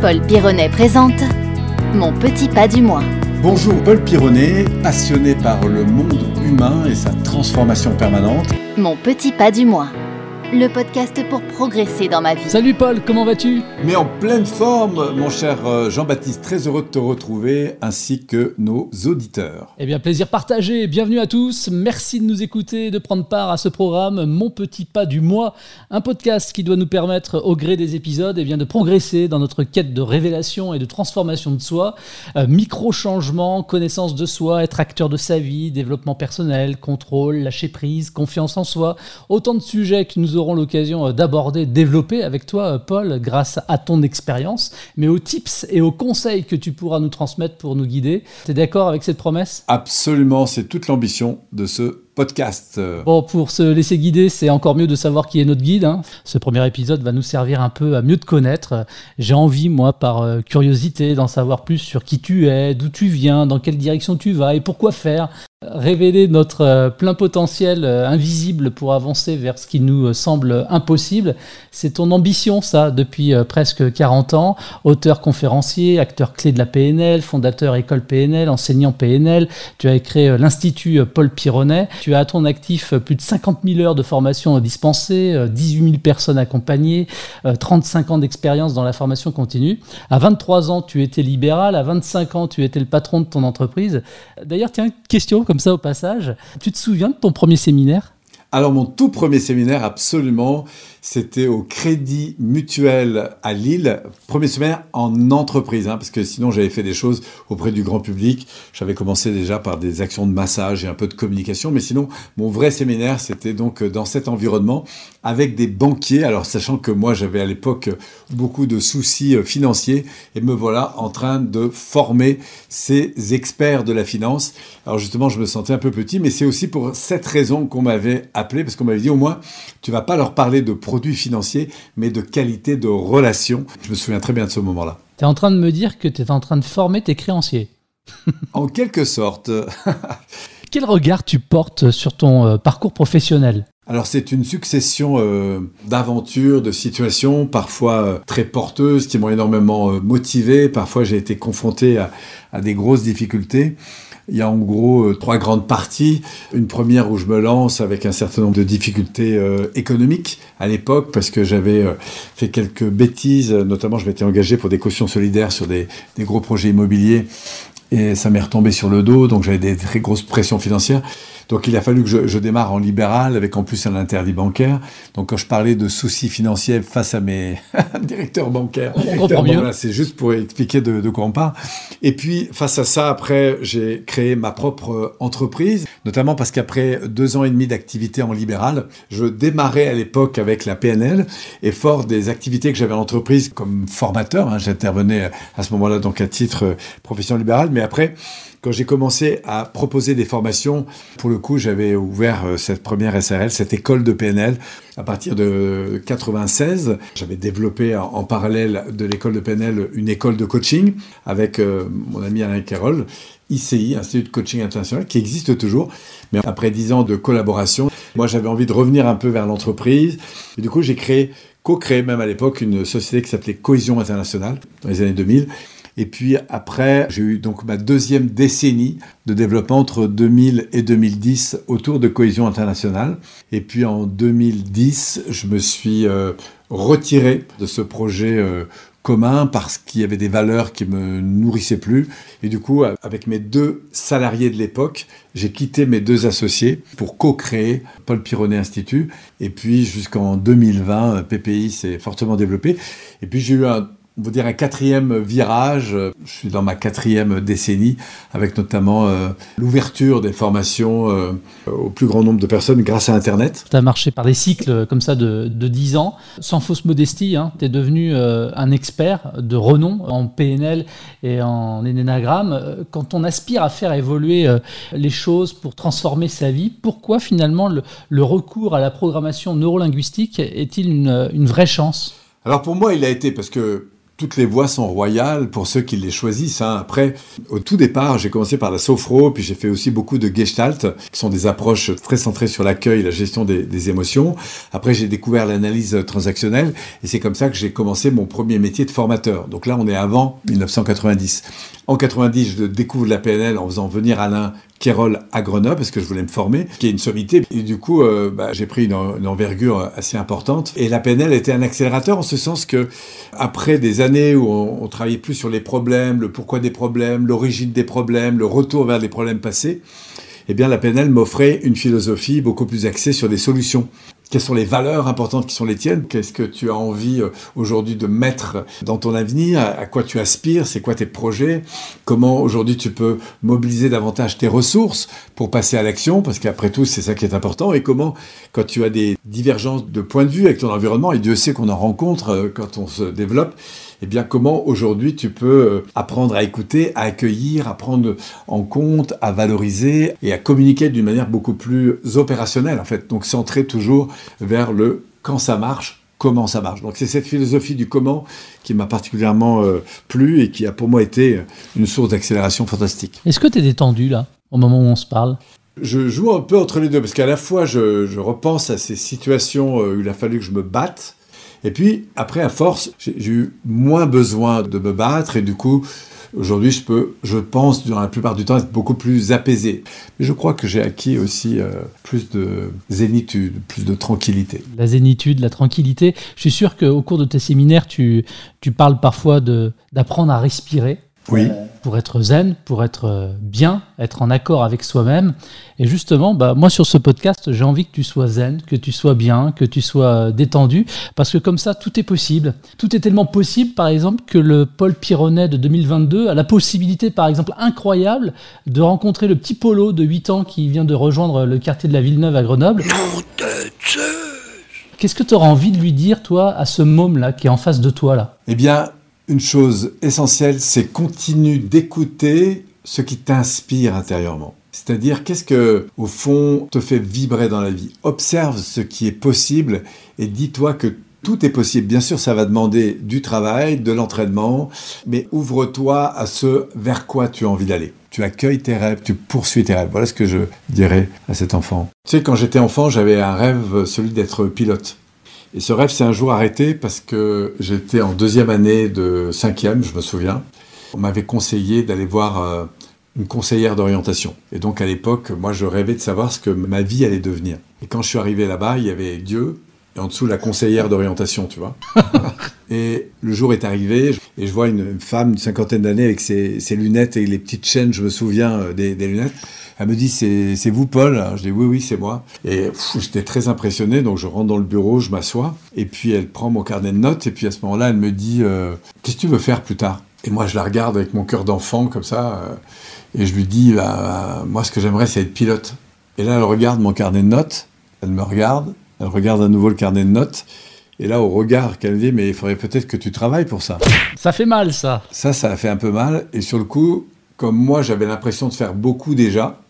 Paul Pironnet présente Mon petit pas du mois. Bonjour, Paul Pironnet, passionné par le monde humain et sa transformation permanente. Mon petit pas du mois le podcast pour progresser dans ma vie. Salut Paul, comment vas-tu? Mais en pleine forme, mon cher euh, Jean-Baptiste, très heureux de te retrouver, ainsi que nos auditeurs. Eh bien, plaisir partagé, bienvenue à tous, merci de nous écouter et de prendre part à ce programme. Mon Petit Pas du Mois, un podcast qui doit nous permettre, au gré des épisodes, eh bien, de progresser dans notre quête de révélation et de transformation de soi, euh, micro-changements, connaissance de soi, être acteur de sa vie, développement personnel, contrôle, lâcher prise, confiance en soi, autant de sujets qui nous aurons l'occasion euh, d'aborder, développer avec toi, euh, Paul, grâce à ton expérience, mais aux tips et aux conseils que tu pourras nous transmettre pour nous guider. Tu es d'accord avec cette promesse? Absolument, c'est toute l'ambition de ce Bon, pour se laisser guider, c'est encore mieux de savoir qui est notre guide. Hein. Ce premier épisode va nous servir un peu à mieux te connaître. J'ai envie, moi, par euh, curiosité, d'en savoir plus sur qui tu es, d'où tu viens, dans quelle direction tu vas et pourquoi faire révéler notre euh, plein potentiel euh, invisible pour avancer vers ce qui nous semble impossible. C'est ton ambition, ça, depuis presque 40 ans. Auteur conférencier, acteur clé de la PNL, fondateur école PNL, enseignant PNL. Tu as créé l'Institut Paul Pironnet. Tu as à ton actif plus de 50 000 heures de formation dispensées, 18 000 personnes accompagnées, 35 ans d'expérience dans la formation continue. À 23 ans, tu étais libéral. À 25 ans, tu étais le patron de ton entreprise. D'ailleurs, tiens, question comme ça au passage. Tu te souviens de ton premier séminaire? Alors mon tout premier séminaire, absolument, c'était au Crédit Mutuel à Lille, premier séminaire en entreprise, hein, parce que sinon j'avais fait des choses auprès du grand public. J'avais commencé déjà par des actions de massage et un peu de communication, mais sinon mon vrai séminaire, c'était donc dans cet environnement avec des banquiers. Alors sachant que moi j'avais à l'époque beaucoup de soucis euh, financiers, et me voilà en train de former ces experts de la finance. Alors justement, je me sentais un peu petit, mais c'est aussi pour cette raison qu'on m'avait appelé, parce qu'on m'avait dit au moins, tu vas pas leur parler de produits financiers, mais de qualité de relation. Je me souviens très bien de ce moment-là. Tu es en train de me dire que tu es en train de former tes créanciers. en quelque sorte. Quel regard tu portes sur ton euh, parcours professionnel? Alors c'est une succession euh, d'aventures, de situations, parfois euh, très porteuses, qui m'ont énormément motivé. Parfois j'ai été confronté à, à, des grosses difficultés. Il y a en gros euh, trois grandes parties. Une première où je me lance avec un certain nombre de difficultés euh, économiques à l'époque parce que j'avais euh, fait quelques bêtises, notamment je m'étais engagé pour des cautions solidaires sur des, des gros projets immobiliers et ça m'est retombé sur le dos, donc j'avais des très grosses pressions financières. Donc il a fallu que je, démarre en libéral avec en plus un interdit bancaire. Donc quand je parlais de soucis financiers face à mes directeurs bancaires, c'est juste pour expliquer de, de, quoi on parle. Et puis face à ça, après, j'ai créé ma propre entreprise, notamment parce qu'après deux ans et demi d'activité en libéral, je démarrais à l'époque avec la PNL et fort des activités que j'avais en entreprise comme formateur, hein, j'intervenais à ce moment-là donc à titre profession libérale, mais après quand j'ai commencé à proposer des formations, pour le coup, j'avais ouvert euh, cette première SRL, cette école de PNL. À partir de 96, j'avais développé en, parallèle de l'école de PNL une école de coaching avec euh, mon ami Alain Carroll, ICI, Institut de Coaching International, qui existe toujours. Mais après dix ans de collaboration, moi j'avais envie de revenir un peu vers l'entreprise. Et du coup, j'ai créé, co-créé même à l'époque, une société qui s'appelait Cohésion Internationale dans les années 2000 et puis après, j'ai eu donc ma deuxième décennie de développement entre 2000 et 2010 autour de cohésion internationale. Et puis en 2010, je me suis euh, retiré de ce projet euh, commun parce qu'il y avait des valeurs qui me nourrissaient plus. Et du coup, avec mes deux salariés de l'époque, j'ai quitté mes deux associés pour co-créer Paul Pironnet Institut. Et puis jusqu'en 2020, PPI s'est fortement développé. Et puis j'ai eu un on va dire un quatrième virage. Je suis dans ma quatrième décennie, avec notamment euh, l'ouverture des formations euh, au plus grand nombre de personnes grâce à Internet. Tu as marché par des cycles comme ça de, de 10 ans. Sans fausse modestie, hein, tu es devenu euh, un expert de renom en PNL et en énénagramme. Quand on aspire à faire évoluer les choses pour transformer sa vie, pourquoi finalement le, le recours à la programmation neurolinguistique est-il une, une vraie chance? Alors pour moi, il a été parce que toutes les voies sont royales pour ceux qui les choisissent. Hein. Après, au tout départ, j'ai commencé par la sophro, puis j'ai fait aussi beaucoup de gestalt, qui sont des approches très centrées sur l'accueil, la gestion des, émotions. Après, j'ai découvert l'analyse transactionnelle, et c'est comme ça que j'ai commencé mon premier métier de formateur. Donc là, on est avant 1990. En 90, je découvre la PNL en faisant venir Alain Kérol à Grenoble parce que je voulais me former, qui est une sommité. Et du coup, euh, bah, j'ai pris une, envergure assez importante. Et la PNL était un accélérateur en ce sens que, après des années où on, travaillait plus sur les problèmes, le pourquoi des problèmes, l'origine des problèmes, le retour vers les problèmes passés, eh bien, la PNL m'offrait une philosophie beaucoup plus axée sur des solutions. Quelles sont les valeurs importantes qui sont les tiennes? Qu'est-ce que tu as envie euh, aujourd'hui de mettre dans ton avenir? À quoi tu aspires? C'est quoi tes projets? Comment aujourd'hui tu peux mobiliser davantage tes ressources pour passer à l'action? Parce qu'après tout, c'est ça qui est important. Et comment, quand tu as des divergences de point de vue avec ton environnement, et Dieu sait qu'on en rencontre euh, quand on se développe, eh bien, comment aujourd'hui tu peux euh, apprendre à écouter, à accueillir, à prendre en compte, à valoriser et à communiquer d'une manière beaucoup plus opérationnelle, en fait. Donc, centré toujours vers le quand ça marche, comment ça marche. Donc, c'est cette philosophie du comment qui m'a particulièrement euh, plu et qui a pour moi été une source d'accélération fantastique. Est-ce que tu es détendu là, au moment où on se parle? Je joue un peu entre les deux, parce qu'à la fois, je, repense à ces situations euh, où il a fallu que je me batte, et puis, après, à force, j'ai eu moins besoin de me battre et du coup, aujourd'hui, je peux, je pense, durant la plupart du temps, être beaucoup plus apaisé. Mais je crois que j'ai acquis aussi euh, plus de zénitude, plus de tranquillité. La zénitude, la tranquillité. Je suis sûr qu'au cours de tes séminaires, tu, tu parles parfois d'apprendre à respirer. Oui pour être zen, pour être euh, bien, être en accord avec soi-même. Et justement, bah, moi sur ce podcast, j'ai envie que tu sois zen, que tu sois bien, que tu sois euh, détendu, parce que comme ça, tout est possible. Tout est tellement possible, par exemple, que le Paul Pironnet de 2022 a la possibilité, par exemple, incroyable, de rencontrer le petit Polo de 8 ans qui vient de rejoindre le quartier de la Villeneuve à Grenoble. Qu'est-ce que tu auras envie de lui dire, toi, à ce môme-là qui est en face de toi, là? Eh bien, une chose essentielle, c'est continue d'écouter ce qui t'inspire intérieurement. C'est-à-dire, qu'est-ce que, au fond, te fait vibrer dans la vie? Observe ce qui est possible et dis-toi que tout est possible. Bien sûr, ça va demander du travail, de l'entraînement, mais ouvre-toi à ce vers quoi tu as envie d'aller. Tu accueilles tes rêves, tu poursuis tes rêves. Voilà ce que je dirais à cet enfant. Tu sais, quand j'étais enfant, j'avais un rêve, celui d'être pilote. Et ce rêve s'est un jour arrêté parce que j'étais en deuxième année de cinquième, je me souviens. On m'avait conseillé d'aller voir euh, une conseillère d'orientation. Et donc à l'époque, moi je rêvais de savoir ce que ma vie allait devenir. Et quand je suis arrivé là-bas, il y avait Dieu et en dessous la conseillère d'orientation, tu vois. et le jour est arrivé et je vois une femme d'une cinquantaine d'années avec ses, lunettes et les petites chaînes, je me souviens euh, des lunettes. Elle me dit c'est vous Paul? Je dis oui oui c'est moi. Et j'étais très impressionné donc je rentre dans le bureau, je m'assois et puis elle prend mon carnet de notes et puis à ce moment-là elle me dit euh, qu'est-ce que tu veux faire plus tard? Et moi je la regarde avec mon cœur d'enfant comme ça euh, et je lui dis bah, moi ce que j'aimerais c'est être pilote. Et là elle regarde mon carnet de notes, elle me regarde, elle regarde à nouveau le carnet de notes. Et là, au regard qu'elle me dit, mais il faudrait peut-être que tu travailles pour ça. Ça fait mal, ça. Ça, ça a fait un peu mal. Et sur le coup, comme moi, j'avais l'impression de faire beaucoup déjà,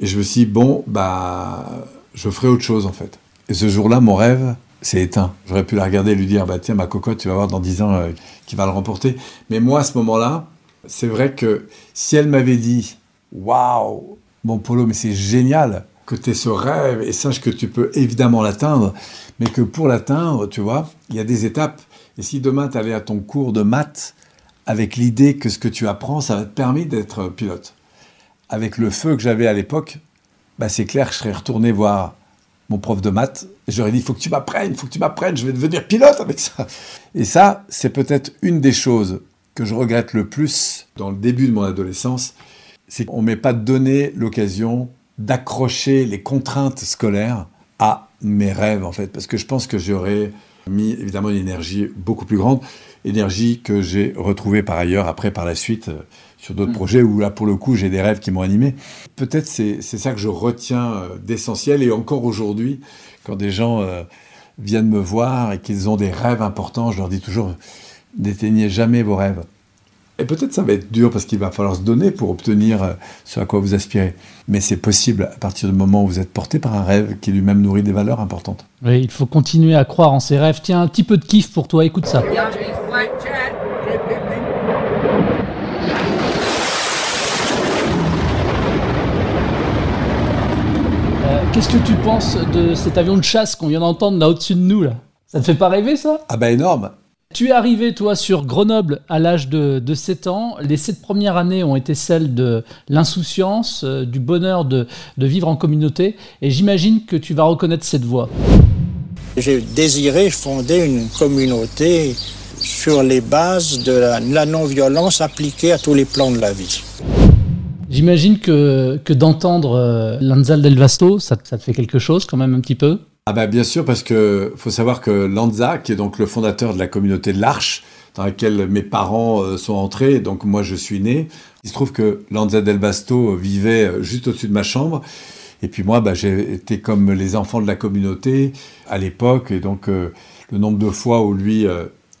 et je me suis dit, bon, bah, je ferai autre chose en fait. Et ce jour-là, mon rêve s'est éteint. J'aurais pu la regarder et lui dire, bah tiens, ma cocotte, tu vas voir dans 10 ans euh, qui va le remporter. Mais moi, à ce moment-là, c'est vrai que si elle m'avait dit, waouh, mon Polo, mais c'est génial que tu aies ce rêve et sache que tu peux évidemment l'atteindre, mais que pour l'atteindre, tu vois, il y a des étapes. Et si demain tu allais à ton cours de maths avec l'idée que ce que tu apprends, ça va te permettre d'être pilote avec le feu que j'avais à l'époque, bah c'est clair que je serais retourné voir mon prof de maths et j'aurais dit il faut que tu m'apprennes, il faut que tu m'apprennes, je vais devenir pilote avec ça. Et ça, c'est peut-être une des choses que je regrette le plus dans le début de mon adolescence, c'est qu'on ne m'ait pas donné l'occasion d'accrocher les contraintes scolaires à mes rêves en fait, parce que je pense que j'aurais mis évidemment une énergie beaucoup plus grande, énergie que j'ai retrouvée par ailleurs après par la suite euh, sur d'autres mm. projets où là pour le coup j'ai des rêves qui m'ont animé. Peut-être c'est ça que je retiens euh, d'essentiel et encore aujourd'hui quand des gens euh, viennent me voir et qu'ils ont des rêves importants, je leur dis toujours n'éteignez jamais vos rêves. Et peut-être ça va être dur parce qu'il va falloir se donner pour obtenir ce à quoi vous aspirez. Mais c'est possible à partir du moment où vous êtes porté par un rêve qui lui-même nourrit des valeurs importantes. Oui, il faut continuer à croire en ses rêves. Tiens, un petit peu de kiff pour toi, écoute ça. Qu'est-ce que tu penses de cet avion de chasse qu'on vient d'entendre là au-dessus de nous là? Ça te fait pas rêver ça? Ah bah énorme tu es arrivé, toi, sur Grenoble à l'âge de, 7 ans. Les sept premières années ont été celles de l'insouciance, euh, du bonheur de, vivre en communauté. Et j'imagine que tu vas reconnaître cette voix. J'ai désiré fonder une communauté sur les bases de la, non-violence appliquée à tous les plans de la vie. J'imagine que, que d'entendre euh, Lanzal del Vasto, ça, ça te fait quelque chose quand même un petit peu? Ah bah bien sûr, parce que faut savoir que Lanza, qui est donc le fondateur de la communauté de l'Arche, dans laquelle mes parents euh, sont entrés, donc moi je suis né, il se trouve que Lanza del Basto vivait euh, juste au-dessus de ma chambre. Et puis moi, bah, j'ai été comme les enfants de la communauté à l'époque, et donc euh, le nombre de fois où lui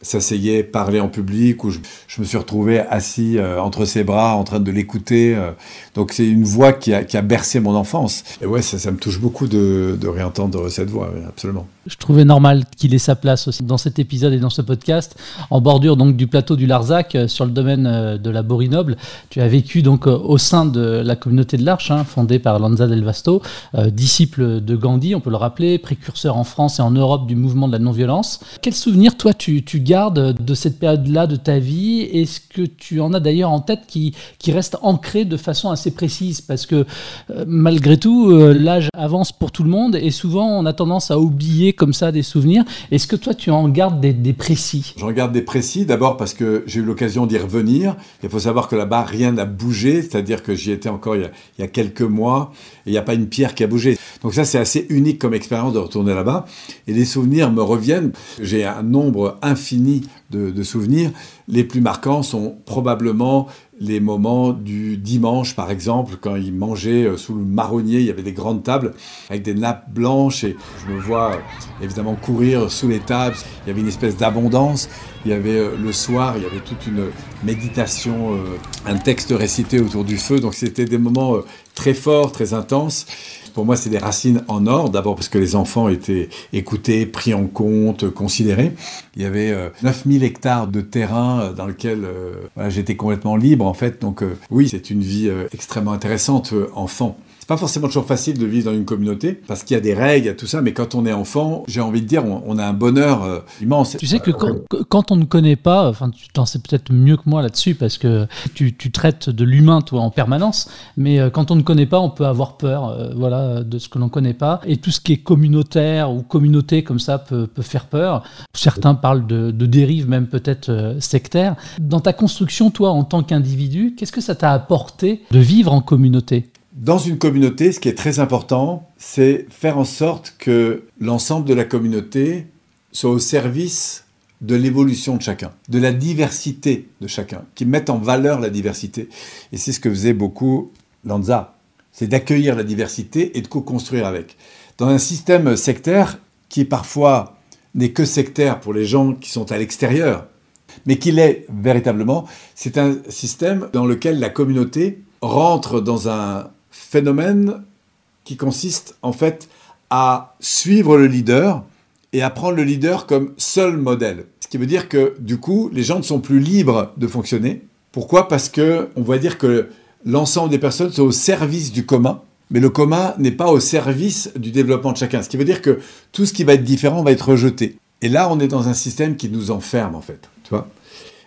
s'asseyait, parlait en public, où je, me suis retrouvé assis euh, entre ses bras en train de l'écouter. Euh. donc c'est une voix qui a, qui a, bercé mon enfance. Et ouais, ça, ça me touche beaucoup de, de réentendre cette voix, absolument. Je trouvais normal qu'il ait sa place aussi dans cet épisode et dans ce podcast, en bordure donc du plateau du Larzac, euh, sur le domaine de la Borinoble. Tu as vécu donc au sein de la communauté de l'Arche, hein, fondée par Lanza del Vasto, disciple de Gandhi, on peut le rappeler, précurseur en France et en Europe du mouvement de la non-violence. Quel souvenir, toi, tu, tu gardes de cette période-là de ta vie? Est-ce que tu en as d'ailleurs en tête qui, qui reste ancré de façon assez précise? Parce que euh, malgré tout, euh, l'âge avance pour tout le monde et souvent on a tendance à oublier comme ça des souvenirs. Est-ce que toi tu en gardes des, des précis? J'en garde des précis d'abord parce que j'ai eu l'occasion d'y revenir. Il faut savoir que là-bas rien n'a bougé, c'est-à-dire que j'y étais encore il y, a, il y a quelques mois et il n'y a pas une pierre qui a bougé. Donc ça c'est assez unique comme expérience de retourner là-bas. Et les souvenirs me reviennent. J'ai un nombre infini de, souvenirs. Les plus marquants sont probablement les moments du dimanche, par exemple, quand ils mangeaient euh, sous le marronnier, il y avait des grandes tables avec des nappes blanches et je me vois euh, évidemment courir sous les tables. Il y avait une espèce d'abondance. Il y avait euh, le soir, il y avait toute une méditation, un texte récité autour du feu. Donc c'était des moments très forts, très intenses pour moi, c'est des racines en or. D'abord parce que les enfants étaient écoutés, pris en compte, considérés. Il y avait 9000 euh, hectares de terrain euh, dans lequel euh, j'étais complètement libre, en fait. Donc oui, c'est une vie extrêmement intéressante, enfant pas forcément toujours facile de vivre dans une communauté parce qu'il y a des règles, il y a tout ça, mais quand on est enfant, j'ai envie de dire, on, a un bonheur euh, immense. Tu sais que quand, on ne connaît pas, enfin, tu t'en sais peut-être mieux que moi là-dessus parce que tu, traites de l'humain toi en permanence, mais euh, quand on ne connaît pas, on peut avoir peur, euh, voilà, de ce que l'on ne connaît pas, et tout ce qui est communautaire ou communauté comme ça peut, faire peur. Certains parlent de, de dérive même peut-être sectaire. Dans ta construction, toi, en tant qu'individu, qu'est-ce que ça t'a apporté de vivre en communauté? Dans une communauté, ce qui est très important, c'est faire en sorte que l'ensemble de la communauté soit au service de l'évolution de chacun, de la diversité de chacun, qui mette en valeur la diversité. Et c'est ce que faisait beaucoup Lanza, c'est d'accueillir la diversité et de co-construire avec. Dans un système sectaire qui parfois n'est que sectaire pour les gens qui sont à l'extérieur, mais qui l'est véritablement, c'est un système dans lequel la communauté rentre dans un phénomène qui consiste en fait à suivre le leader et à prendre le leader comme seul modèle. Ce qui veut dire que du coup, les gens ne sont plus libres de fonctionner. Pourquoi? Parce que on va dire que l'ensemble des personnes sont au service du commun, mais le commun n'est pas au service du développement de chacun. Ce qui veut dire que tout ce qui va être différent va être rejeté. Et là, on est dans un système qui nous enferme en fait. Tu vois?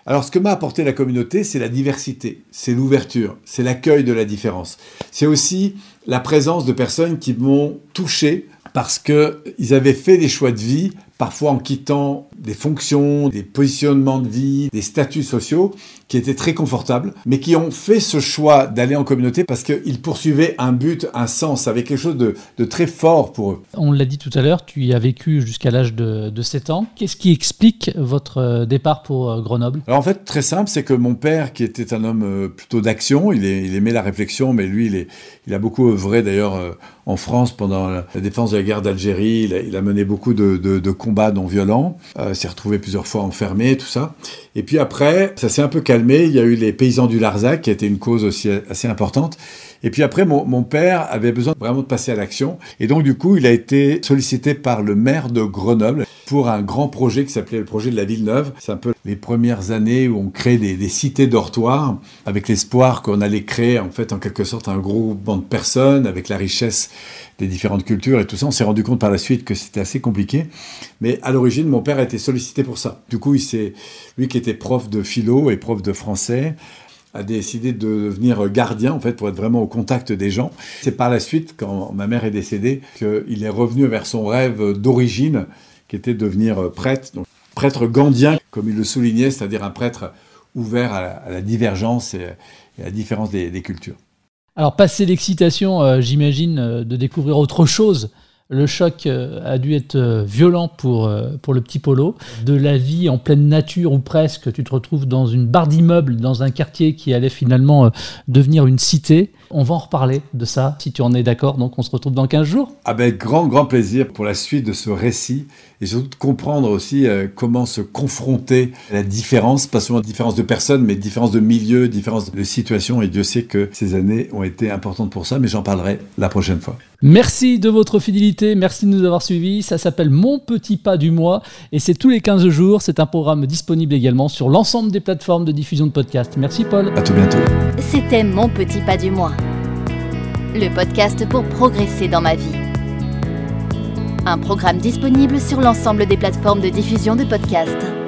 Alors ce que m'a apporté la communauté, c'est la diversité, c'est l'ouverture, c'est l'accueil de la différence. C'est aussi la présence de personnes qui m'ont touché parce qu'ils avaient fait des choix de vie parfois en quittant des fonctions, des positionnements de vie, des statuts sociaux qui étaient très confortables, mais qui ont fait ce choix d'aller en communauté parce qu'ils poursuivaient un but, un sens, avec quelque chose de, très fort pour eux. On l'a dit tout à l'heure, tu y as vécu jusqu'à l'âge de, 7 ans. Qu'est-ce qui explique votre euh, départ pour euh, Grenoble? Alors en fait, très simple, c'est que mon père, qui était un homme euh, plutôt d'action, il, aimait la réflexion, mais lui, il, a beaucoup œuvré d'ailleurs en France pendant la défense de la guerre d'Algérie, il, a mené beaucoup de, de, de combat non violent, euh, s'est retrouvé plusieurs fois enfermé, tout ça. Et puis après, ça s'est un peu calmé. Il y a eu les paysans du Larzac, qui a été une cause aussi assez importante. Et puis après, mon, mon père avait besoin vraiment de passer à l'action. Et donc, du coup, il a été sollicité par le maire de Grenoble. Pour un grand projet qui s'appelait le projet de la ville neuve. C'est un peu les premières années où on crée des, cités dortoirs avec l'espoir qu'on allait créer en fait en quelque sorte un groupement de personnes avec la richesse des différentes cultures et tout ça. On s'est rendu compte par la suite que c'était assez compliqué. Mais à l'origine, mon père a été sollicité pour ça. Du coup, il lui qui était prof de philo et prof de français, a décidé de devenir gardien, en fait, pour être vraiment au contact des gens. C'est par la suite, quand ma mère est décédée, qu'il est revenu vers son rêve d'origine, qui était de devenir prêtre. Donc, prêtre gandien, comme il le soulignait, c'est-à-dire un prêtre ouvert à la, divergence et, à la différence des, cultures. Alors, passé l'excitation, euh, j'imagine, euh, de découvrir autre chose le choc euh, a dû être euh, violent pour, euh, pour le petit Polo. De la vie en pleine nature ou presque, tu te retrouves dans une barre d'immeubles, dans un quartier qui allait finalement devenir une cité. On va en reparler de ça, si tu en es d'accord. Donc on se retrouve dans 15 jours. Avec grand, grand plaisir pour la suite de ce récit et surtout de comprendre aussi comment se confronter à la différence, pas seulement différence de personnes, mais différence de milieu, différence de situation. Et Dieu sait que ces années ont été importantes pour ça, mais j'en parlerai la prochaine fois. Merci de votre fidélité, merci de nous avoir suivis. Ça s'appelle Mon Petit Pas du mois et c'est tous les 15 jours. C'est un programme disponible également sur l'ensemble des plateformes de diffusion de podcasts. Merci Paul. À tout bientôt. C'était Mon Petit Pas du mois, le podcast pour progresser dans ma vie. Un programme disponible sur l'ensemble des plateformes de diffusion de podcasts.